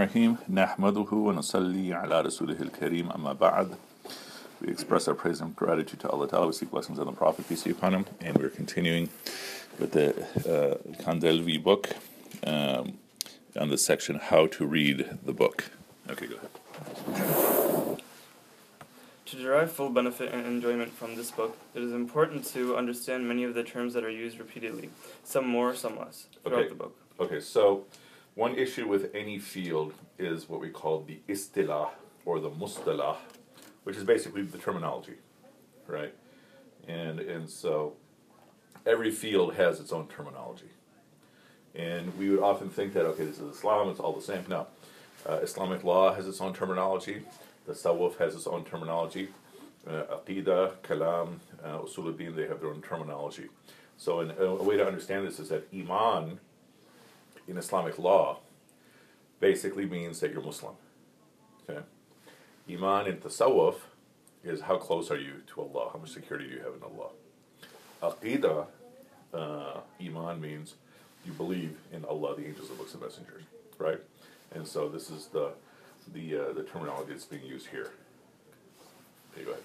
Rahim, نحمده ونصلي على رسوله الكريم أما بعد We express our praise and gratitude to Allah Ta'ala. We seek blessings on the Prophet, peace be upon him. And we're continuing with the uh, Kandhelwi book um, on the section How to Read the Book. Okay, go ahead. To derive full benefit and enjoyment from this book, it is important to understand many of the terms that are used repeatedly, some more, some less, throughout okay. the book. Okay, so one issue with any field is what we call the istilah or the mustalah, which is basically the terminology, right? And and so every field has its own terminology, and we would often think that okay, this is Islam, it's all the same. No, uh, Islamic law has its own terminology. Tasawwuf has its own terminology. Uh, Aqidah, Kalam, uh, Usuluddin, they have their own terminology. So, an, a way to understand this is that Iman in Islamic law basically means that you're Muslim. Okay? Iman in Tasawwuf is how close are you to Allah? How much security do you have in Allah? Aqidah, uh, Iman means you believe in Allah, the angels, the books, and messengers, right? And so this is the the uh, the terminology that's being used here. Okay, go ahead.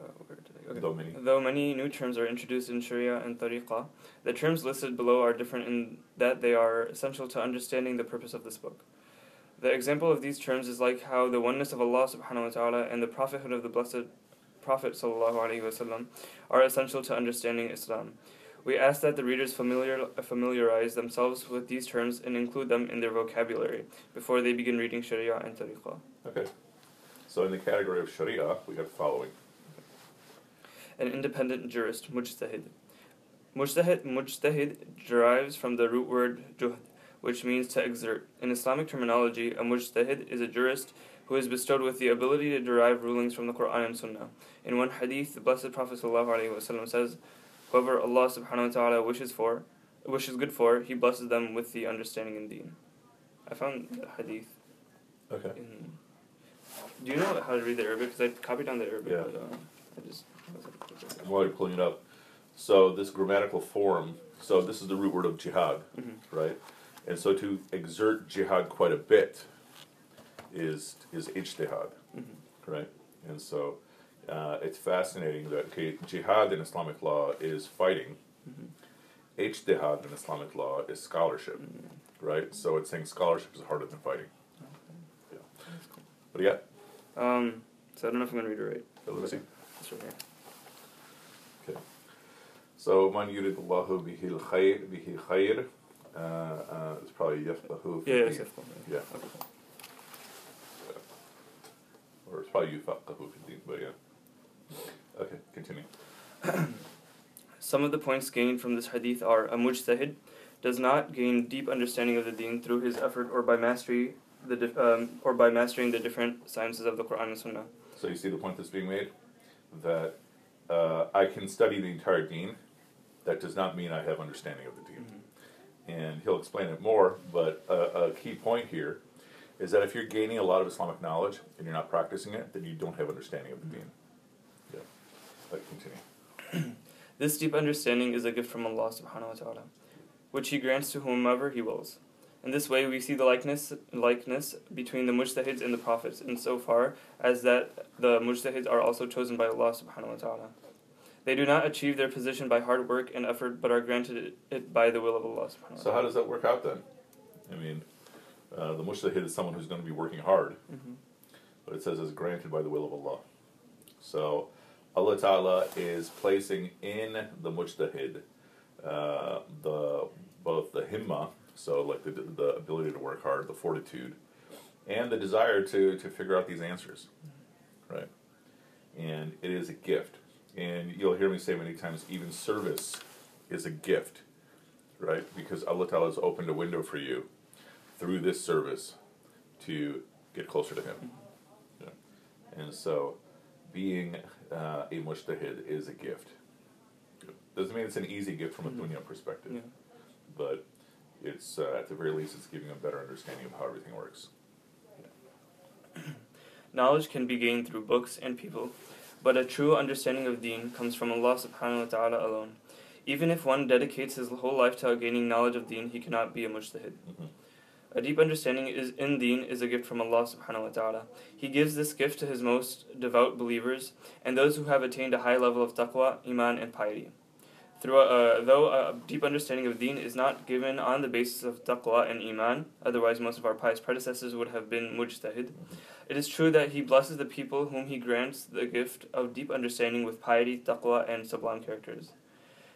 Uh, where did I- okay. Though many. New terms are introduced in Sharia and Tariqah, the terms listed below are different in that they are essential to understanding the purpose of this book. The example of these terms is like how the oneness of Allah subhanahu wa ta'ala and the prophethood of the blessed Prophet sallallahu alaihi wasallam are essential to understanding Islam. We ask that the readers familiar, familiarize themselves with these terms and include them in their vocabulary before they begin reading Sharia and Tariqah. Okay. So in the category of Sharia, we have the following. An independent jurist, mujtahid. Mujtahid, mujtahid derives from the root word juhd, which means to exert. In Islamic terminology, a mujtahid is a jurist who is bestowed with the ability to derive rulings from the Quran and Sunnah. In one hadith, the Blessed Prophet ﷺ says, Whoever Allah subhanahu wa ta'ala wishes for, wishes good for, He blesses them with the understanding in deen. I found the hadith Okay. in. Do you know how to read the Arabic? Because I copied down the Arabic, Yeah. but uh, I just. While you're pulling it up, so this grammatical form, so this is the root word of jihad, Mhm. right? And so to exert jihad quite a bit is is ijtihad, Mhm. right? And so uh, it's fascinating that okay, jihad in Islamic law is fighting. Mhm. Ijtihad in Islamic law is scholarship, Mm, right? So it's saying scholarship is harder than fighting. that's cool. What do you got? Um, so I don't know if I'm gonna read it right. let me see. It's right here. So man yurid Allahu bihi al-khayr bihi khayr. Uh, uh, it's probably yafqahu Yeah, yeah, din. it's Or it's probably yufaqahu fi din, but yeah. Okay, continue. Some of the points gained from this hadith are a mujtahid does not gain deep understanding of the deen through his effort or by mastery the dif- um, or by mastering the different sciences of the Quran and Sunnah. So you see the point that's being made? That uh, I can study the entire deen. That does not mean I have understanding of the deen. And he'll explain it more, but a, a key point here is that if you're gaining a lot of Islamic knowledge and you're not practicing it, then you don't have understanding of the deen. Yeah. But continue. This deep understanding is a gift from Allah subhanahu wa ta'ala, which He grants to whomever He wills. In this way, we see the likeness likeness between the mujtahids and the prophets, insofar as that the mujtahids are also chosen by Allah subhanahu wa ta'ala. They do not achieve their position by hard work and effort, but are granted it by the will of Allah So how does that work out then? I mean, uh, the mujtahid is someone who's going to be working hard, Mhm. but it says is granted by the will of Allah. So Allah Ta'ala is placing in the mujtahid uh, the both the himma, so like the, the ability to work hard, the fortitude, and the desire to, to figure out these answers, right? And it is a gift. And you'll hear me say many times, even service is a gift, right? Because Allah Ta'ala has opened a window for you through this service to get closer to Him. Yeah. And so being uh, a mujtahid is a gift. Doesn't mean it's an easy gift from a Mhm. dunya perspective, Yeah. but it's uh, at the very least it's giving a better understanding of how everything works. Knowledge can be gained through books and people, but a true understanding of deen comes from Allah subhanahu wa ta'ala alone. Even if one dedicates his whole life to gaining knowledge of deen, he cannot be a mujtahid. Mhm. A deep understanding is in deen is a gift from Allah subhanahu wa ta'ala. He gives this gift to his most devout believers and those who have attained a high level of taqwa, iman, and piety. Through uh, though a deep understanding of deen is not given on the basis of taqwa and iman, otherwise most of our pious predecessors would have been mujtahid, it is true that he blesses the people whom he grants the gift of deep understanding with piety, taqwa, and sublime characters.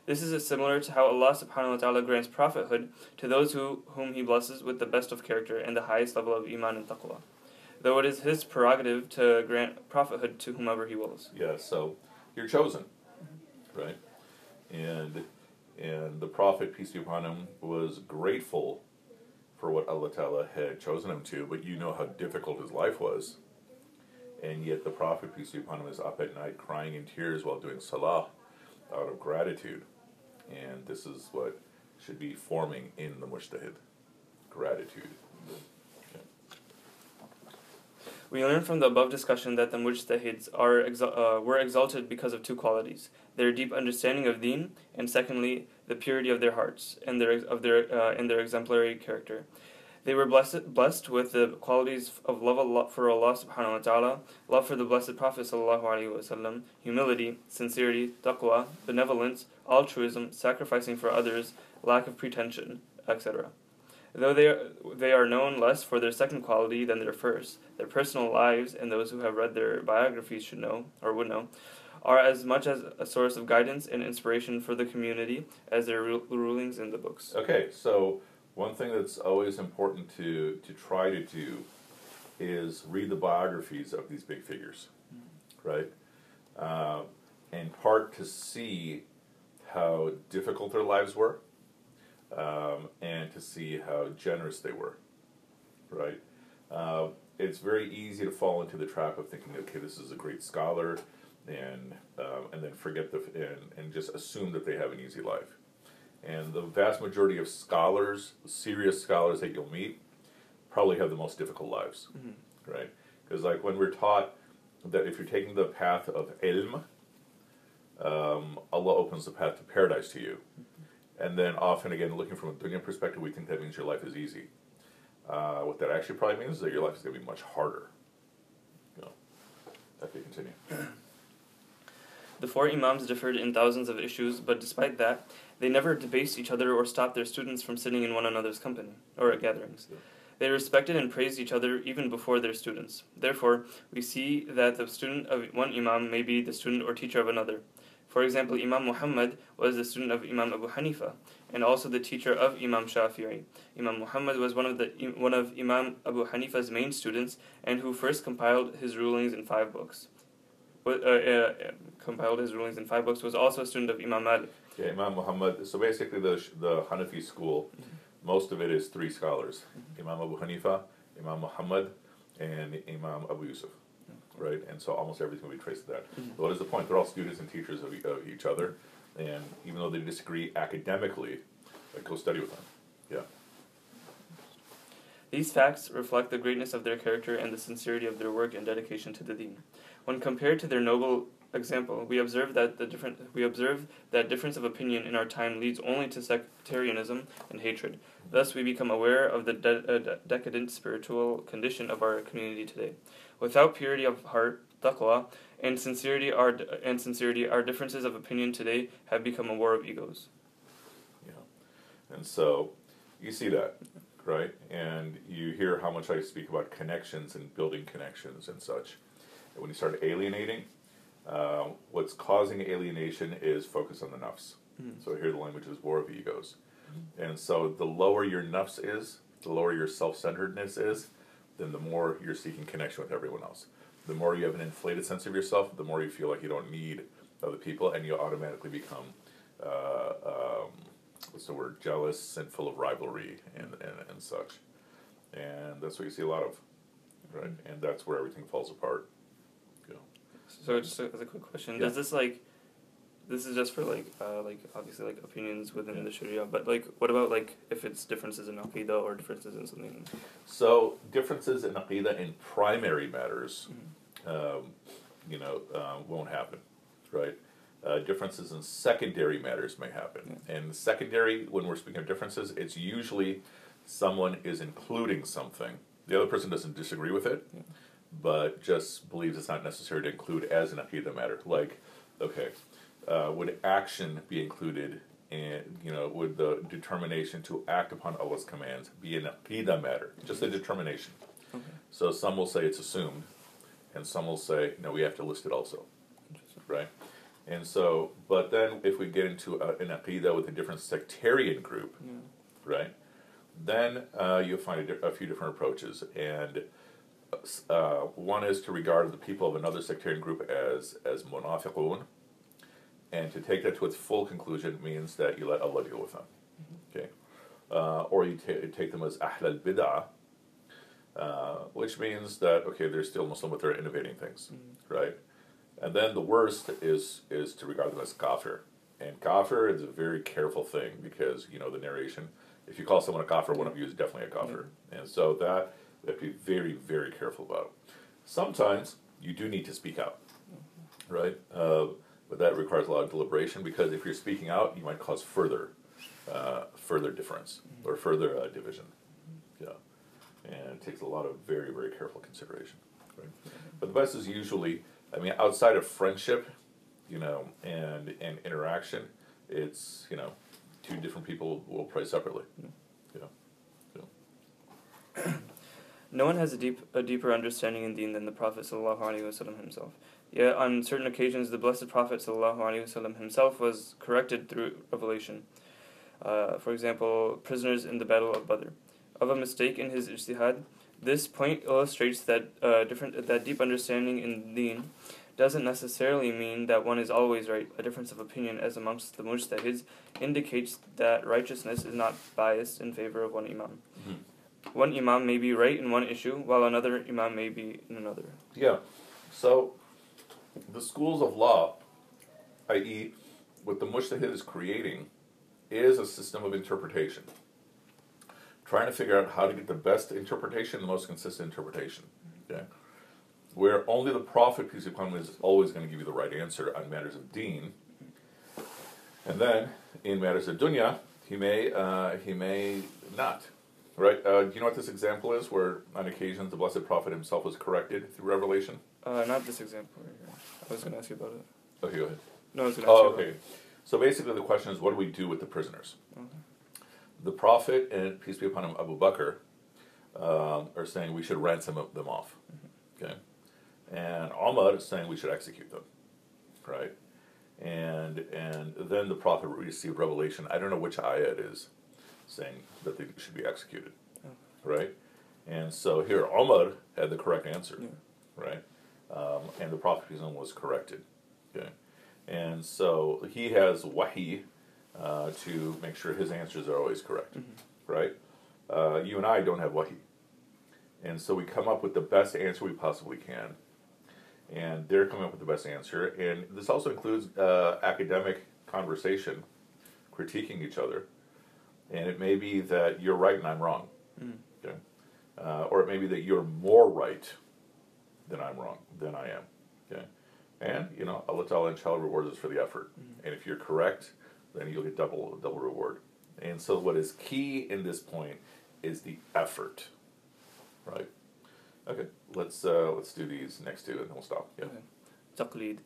This is similar to how Allah subhanahu wa ta'ala grants prophethood to those who, whom He blesses with the best of character and the highest level of iman and taqwa. Though it is His prerogative to grant prophethood to whomever He wills. Yeah, so you're chosen, right? And and the Prophet, peace be upon him, was grateful for what Allah Ta'ala had chosen him to, but you know how difficult his life was. And yet the Prophet, peace be upon him, is up at night crying in tears while doing salah out of gratitude. And this is what should be forming in the mujtahid gratitude. We learn from the above discussion that the mujtahids are exal- uh, were exalted because of two qualities: their deep understanding of Deen, and secondly, the purity of their hearts and their of their uh, and their exemplary character. They were blessed blessed with the qualities of love for Allah subhanahu wa ta'ala, love for the blessed Prophet sallallahu alaihi wasallam, humility, sincerity, taqwa, benevolence, altruism, sacrificing for others, lack of pretension, etc. Though they are, they are known less for their second quality than their first, their personal lives, and those who have read their biographies should know, or would know, are as much as a source of guidance and inspiration for the community as their rulings in the books. Okay, so one thing that's always important to, to try to do is read the biographies of these big figures, mm-hmm. right? Uh, in part to see how difficult their lives were, um, and to see how generous they were, right? Uh, it's very easy to fall into the trap of thinking, okay, this is a great scholar, and um, and then forget the and, and just assume that they have an easy life. And the vast majority of scholars, serious scholars that you'll meet, probably have the most difficult lives, mm-hmm. right? Because like when we're taught that if you're taking the path of ilm, um, Allah opens the path to paradise to you. Mm-hmm. And then often again, looking from a dunya perspective, we think that means your life is easy. Uh, what that actually probably means is that your life is going to be much harder. You know, okay, continue. The four imams differed in thousands of issues, but despite that, they never debased each other or stopped their students from sitting in one another's company or at gatherings. They respected and praised each other even before their students. Therefore, we see that the student of one imam may be the student or teacher of another. For example, Imam Muhammad was the student of Imam Abu Hanifa and also the teacher of Imam Shafi'i. Imam Muhammad was one of the one of Imam Abu Hanifa's main students and who first compiled his rulings in five books uh, uh, compiled his rulings in five books, was also a student of Imam Malik. Yeah, Imam Muhammad. So basically, the the Hanafi school, mm-hmm. most of it is three scholars: mm-hmm. Imam Abu Hanifa, Imam Muhammad, and Imam Abu Yusuf. Mm-hmm. Right, and so almost everything will be traced to that. Mm-hmm. What is the point? They're all students and teachers of, of each other, and even though they disagree academically, like, go study with them. Yeah. These facts reflect the greatness of their character and the sincerity of their work and dedication to the deen. When compared to their noble example, we observe that the different we observe that difference of opinion in our time leads only to sectarianism and hatred. Thus, we become aware of the de- uh, decadent spiritual condition of our community today. Without purity of heart, taqwa, and sincerity, our and sincerity, our differences of opinion today have become a war of egos. Yeah, and so you see that right? And you hear how much I speak about connections and building connections and such. And when you start alienating, uh, what's causing alienation is focus on the nafs. Mm. So here the language is war of egos. Mm. And so the lower your nafs is, the lower your self-centeredness is, then the more you're seeking connection with everyone else. The more you have an inflated sense of yourself, the more you feel like you don't need other people, and you automatically become uh, um, what's the word, jealous and full of rivalry and, and, and such. And that's what you see a lot of, right? And that's where everything falls apart. So just as a quick question, yeah. does this like, this is just for like, uh, like obviously like opinions within yeah. the Sharia, but like, what about like if it's differences in aqidah or differences in something? So differences in aqidah in primary matters, mm-hmm. um, you know, uh, won't happen, right? uh, differences in secondary matters may happen. Yeah. And secondary, when we're speaking of differences, it's usually someone is including something. The other person doesn't disagree with it, Yeah. But just believes it's not necessary to include as an aqidah matter. Like, okay, uh, would action be included in, you know, would the determination to act upon Allah's commands be an aqidah matter? Just a determination. Okay. So some will say it's assumed, and some will say, no, we have to list it also, right? And so, but then if we get into a, an aqidah with a different sectarian group, Yeah. right? Then uh, you'll find a, a few different approaches, and uh, one is to regard the people of another sectarian group as as munafiqun, and to take that to its full conclusion means that you let Allah deal with them, okay? Uh, or you ta- take them as ahl al bid'ah, uh, which means that okay, they're still Muslim, but they're innovating things, right? And then the worst is is to regard them as kafir. And kafir is a very careful thing because you know the narration. If you call someone a kafir, one of you is definitely a kafir, and so that you have to be very very careful about. Sometimes you do need to speak out, right? Uh, but that requires a lot of deliberation because if you're speaking out, you might cause further uh, further difference or further uh, division. Yeah, and it takes a lot of very very careful consideration. Right? But the best is usually, I mean, outside of friendship, you know, and and interaction, it's you know, two different people will pray separately. Yeah. No one has a deep a deeper understanding in deen than the Prophet wasallam himself. Yet on certain occasions, the Blessed Prophet wasallam himself was corrected through revelation. Uh, for example, prisoners in the Battle of Badr, of a mistake in his ijtihad. This point illustrates that uh, different that deep understanding in deen doesn't necessarily mean that one is always right. A difference of opinion as amongst the mujtahids indicates that righteousness is not biased in favor of one imam. One imam may be right in one issue, while another imam may be in another. Yeah. So, the schools of law, i.e., what the mujtahid is creating, is a system of interpretation. Trying to figure out how to get the best interpretation, the most consistent interpretation. Okay. Where only the Prophet, peace be upon him, is always going to give you the right answer on matters of deen. And then, in matters of dunya, he may uh, he may not. Right? Uh, do you know what this example is? Where on occasions the Blessed Prophet himself was corrected through revelation. Uh, not this example right here. I was going to ask you about it. Okay, go ahead. No, I was going to ask Oh, you about okay. So basically, the question is, what do we do with the prisoners? Okay. The Prophet and peace be upon him, Abu Bakr, um, are saying we should ransom them off. Okay, and Umar is saying we should execute them. Right, and and then the Prophet received revelation. I don't know which ayah it is, saying that they should be executed. Oh. Right, and so here Umar had the correct answer. Yeah. Right, um, and the Prophet peace be upon him, was corrected. Okay, and so he has wahi uh, to make sure his answers are always correct, right? Uh, you and I don't have wahi, and so we come up with the best answer we possibly can, and they're coming up with the best answer. And this also includes uh, academic conversation, critiquing each other, and it may be that you're right and I'm wrong, Mm. okay? Uh, or it may be that you're more right than I'm wrong than I am, okay? And you know, Allah Ta'ala inshallah rewards us for the effort. And if you're correct, then you'll get double double reward. And so what is key in this point is the effort. Right? Okay, let's uh, let's do these next two and then we'll stop. Yeah. Okay. Taqlid.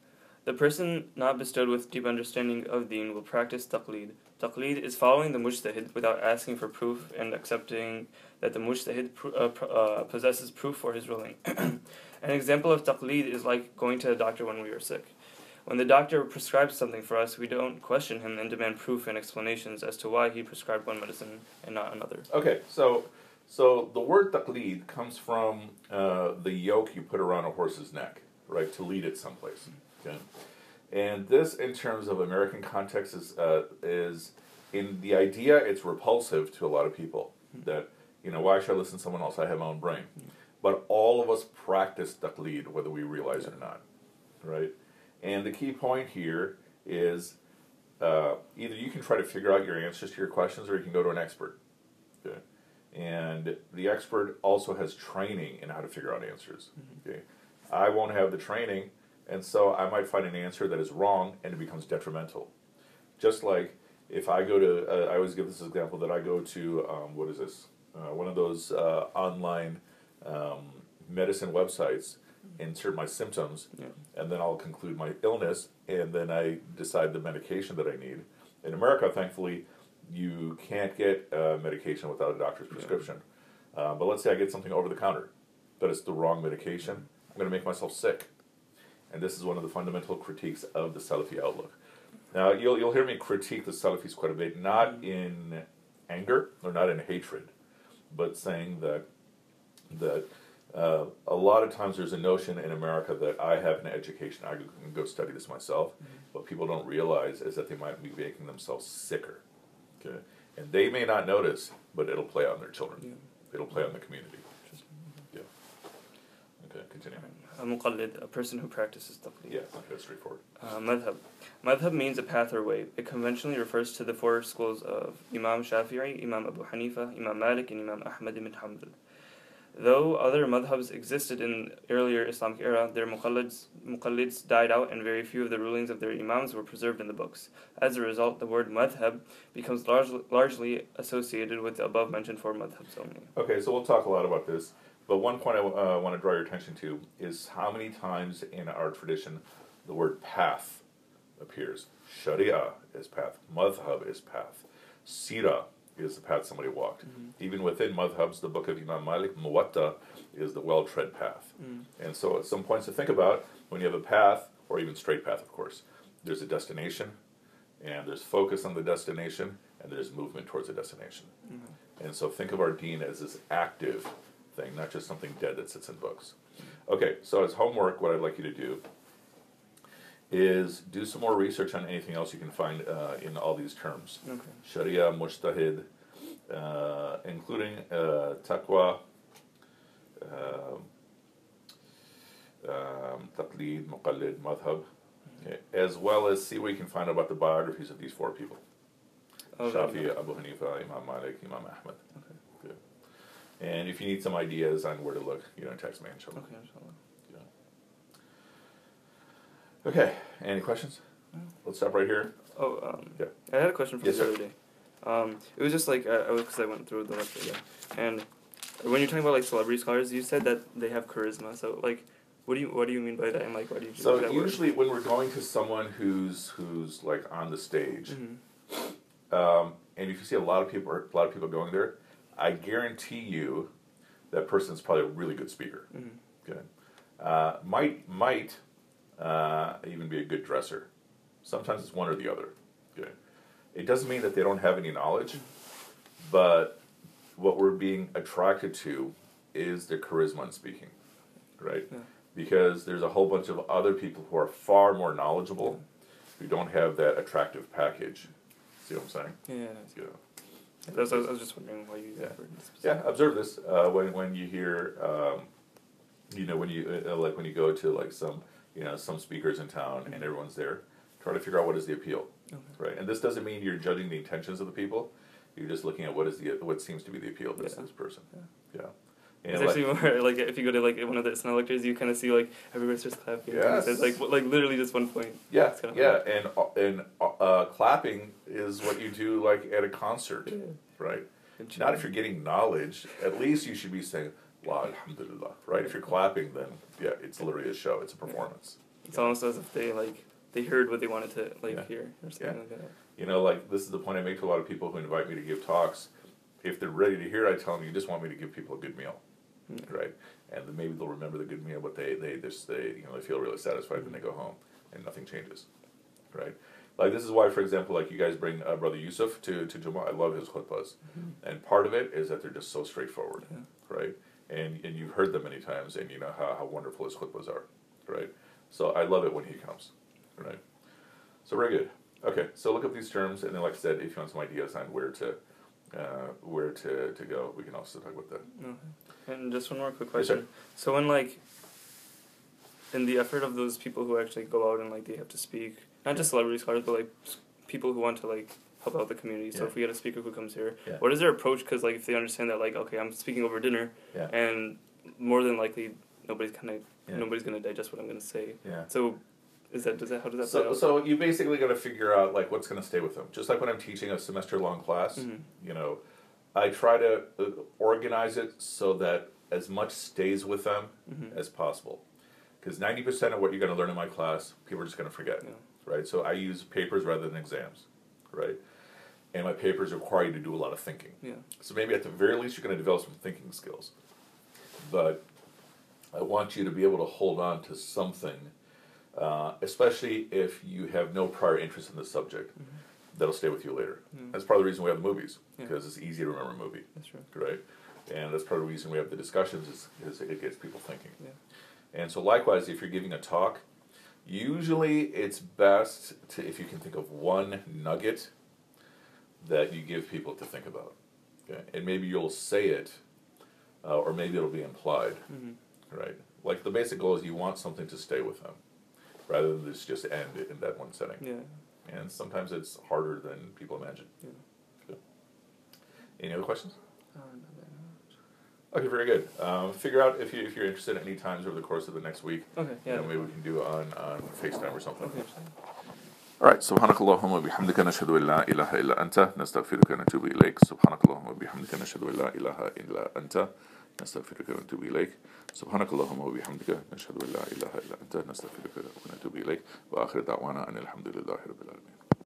The person not bestowed with deep understanding of deen will practice taqlid. Taqlid is following the mujtahid without asking for proof and accepting that the mujtahid pr- uh, pr- uh, possesses proof for his ruling. An example of taqlid is like going to the doctor when we are sick. When the doctor prescribes something for us, we don't question him and demand proof and explanations as to why he prescribed one medicine and not another. Okay, so so the word taqlid comes from uh, the yoke you put around a horse's neck, right, to lead it someplace. Okay, and this, in terms of American context, is uh, is in the idea it's repulsive to a lot of people that you know why should I listen to someone else? I have my own brain, but all of us practice taqlid whether we realize it or not, right? And the key point here is uh, either you can try to figure out your answers to your questions, or you can go to an expert. Okay. And the expert also has training in how to figure out answers. Okay. I won't have the training, and so I might find an answer that is wrong and it becomes detrimental. Just like if I go to, uh, I always give this example that I go to, um, what is this? uh, one of those uh, online um, medicine websites, insert my symptoms, Yeah. and then I'll conclude my illness, and then I decide the medication that I need. In America, thankfully, you can't get uh, medication without a doctor's prescription. Uh, but let's say I get something over the counter, but it's the wrong medication. I'm going to make myself sick. And this is one of the fundamental critiques of the Salafi outlook. Now, you'll, you'll hear me critique the Salafis quite a bit, not in anger or not in hatred, but saying that that uh, a lot of times there's a notion in America that I have an education, I can go study this myself. What people don't realize is that they might be making themselves sicker. Okay? And they may not notice, but it'll play on their children. Yeah. It'll play on the community. Yeah. Okay, continue. A muqallid, a person who practices taqlid. Yeah, that's straightforward. Uh, madhab. Madhab means a path or way. It conventionally refers to the four schools of Imam Shafi'i, Imam Abu Hanifa, Imam Malik, and Imam Ahmad ibn Hanbal. Though other madhabs existed in earlier Islamic era, their muqallids, muqallids died out and very few of the rulings of their imams were preserved in the books. As a result, the word madhab becomes largely, largely associated with the above mentioned four madhabs only. Okay, so we'll talk a lot about this, but one point I uh, want to draw your attention to is how many times in our tradition the word path appears. Sharia is path, madhab is path, sira is the path somebody walked. Mm-hmm. Even within madhabs, the book of Imam Malik, Muwatta, is the well tread path. Mm. And so, at some points to think about, when you have a path, or even straight path, of course, there's a destination, and there's focus on the destination, and there's movement towards the destination. Mm-hmm. And so think of our deen as this active thing, not just something dead that sits in books. Okay, so as homework, what I'd like you to do is do some more research on anything else you can find uh, in all these terms. Okay. Sharia, mujtahid, uh, including uh, taqwa, um, um, taqlid, muqallid, madhab, okay, as well as see what you can find about the biographies of these four people. Okay. Shafi, Abu Hanifa, Imam Malik, Imam Ahmad. Okay. And if you need some ideas on where to look, you know, text me, inshallah. Okay, inshallah. Yeah. Okay, any questions? Let's stop right here. Oh, um, Yeah. I had a question from Yes, the other day. Um, it was just like uh, I was because I went through the lecture again, and when you're talking about like celebrity scholars, you said that they have charisma. So like, what do you what do you mean by that? And like, why do you So that word? usually when we're going to someone who's who's like on the stage, Mhm. um, and if you see a lot of people, a lot of people going there, I guarantee you that person's probably a really good speaker. Mhm. Good. Uh, might might uh, even be a good dresser. Sometimes it's one or the other. Good. It doesn't mean that they don't have any knowledge, but what we're being attracted to is their charisma in speaking, right? Yeah. Because there's a whole bunch of other people who are far more knowledgeable who don't have that attractive package. See what I'm saying? Yeah. Yeah. I was, I was just wondering why you Yeah. Yeah, observe this uh, when when you hear, um, you know, when you uh, like when you go to like some you know some speakers in town and everyone's there. Try to figure out what is the appeal, Okay. right? And this doesn't mean you're judging the intentions of the people. You're just looking at what is the what seems to be the appeal of this Yeah. this person. Yeah. Yeah. It's And like, actually more like if you go to like one of the SNL lectures, you kind of see like everybody's just clapping. Yes. It's like like literally just one point. yeah, It's yeah, and uh, and uh, clapping is what you do like at a concert, right? Not if you're getting knowledge. At least you should be saying, "La alhamdulillah," right? If you're clapping, then yeah, it's literally a show. It's a performance. It's almost as if they like they heard what they wanted to like Yeah. hear or something Yeah. like that. You know, like this is the point I make to a lot of people who invite me to give talks. If they're ready to hear, I tell them, "You just want me to give people a good meal, Right?" And then maybe they'll remember the good meal, but they they just they you know they feel really satisfied when they go home, and nothing changes, right? Like this is why, for example, like you guys bring uh, Brother Yusuf to to Jummah. I love his khutbahs, and part of it is that they're just so straightforward, Yeah. right? And and you've heard them many times, and you know how, how wonderful his khutbahs are, right? So I love it when he comes, right? So very good. Okay, so look up these terms, and then like I said, if you want some ideas on where to uh, where to, to go, we can also talk about that. Okay. And just one more quick Yes, sir. question. so when like in the effort of those people who actually go out and like they have to speak, not just celebrity scholars, but like people who want to like help out the community. So Yeah. if we get a speaker who comes here, Yeah. what is their approach? Because like if they understand that like okay, I'm speaking over dinner, Yeah. and more than likely nobody's kind of Yeah. nobody's gonna digest what I'm gonna say. Yeah. So is that does that how does that play So, out? so you basically got to figure out like what's going to stay with them. Just like when I'm teaching a semester long class, Mhm. you know, I try to uh, organize it so that as much stays with them Mm-hmm. as possible. Because 90% of what you're going to learn in my class, people are just going to forget. Yeah. Right? So I use papers rather than exams. Right? And my papers require you to do a lot of thinking. Yeah. So maybe at the very least, you're going to develop some thinking skills. But I want you to be able to hold on to something, uh, especially if you have no prior interest in the subject, that'll stay with you later. Mm. That's part of the reason we have the movies, Yeah. because it's easy to remember a movie, That's true. right? And that's part of the reason we have the discussions, is, is it gets people thinking. Yeah. And so, likewise, if you're giving a talk, usually it's best to, if you can think of one nugget that you give people to think about. Okay? And maybe you'll say it, uh, or maybe it'll be implied, Mm-hmm. right? Like the basic goal is you want something to stay with them, rather than this just end in that one setting. Yeah And sometimes it's harder than people imagine. Yeah. Good. Any other questions? Uh, no, no, Okay, very good. Um, figure out if you if you're interested at any times over the course of the next week. no. Okay. You Yeah. know, maybe we can do on on FaceTime or something. Okay. All right. سبحانك اللهم وبحمدك نشهد أن لا إله إلا أنت نستغفرك ونتوب إليك سبحانك اللهم وبحمدك نشهد أن لا إله إلا أنت نستغفرك ونتوب إليك. سبحانك اللهم وبحمدك نشهد أن لا إله إلا أنت نستغفرك ونتوب إليك. وآخر دعوانا أن الحمد لله رب العالمين.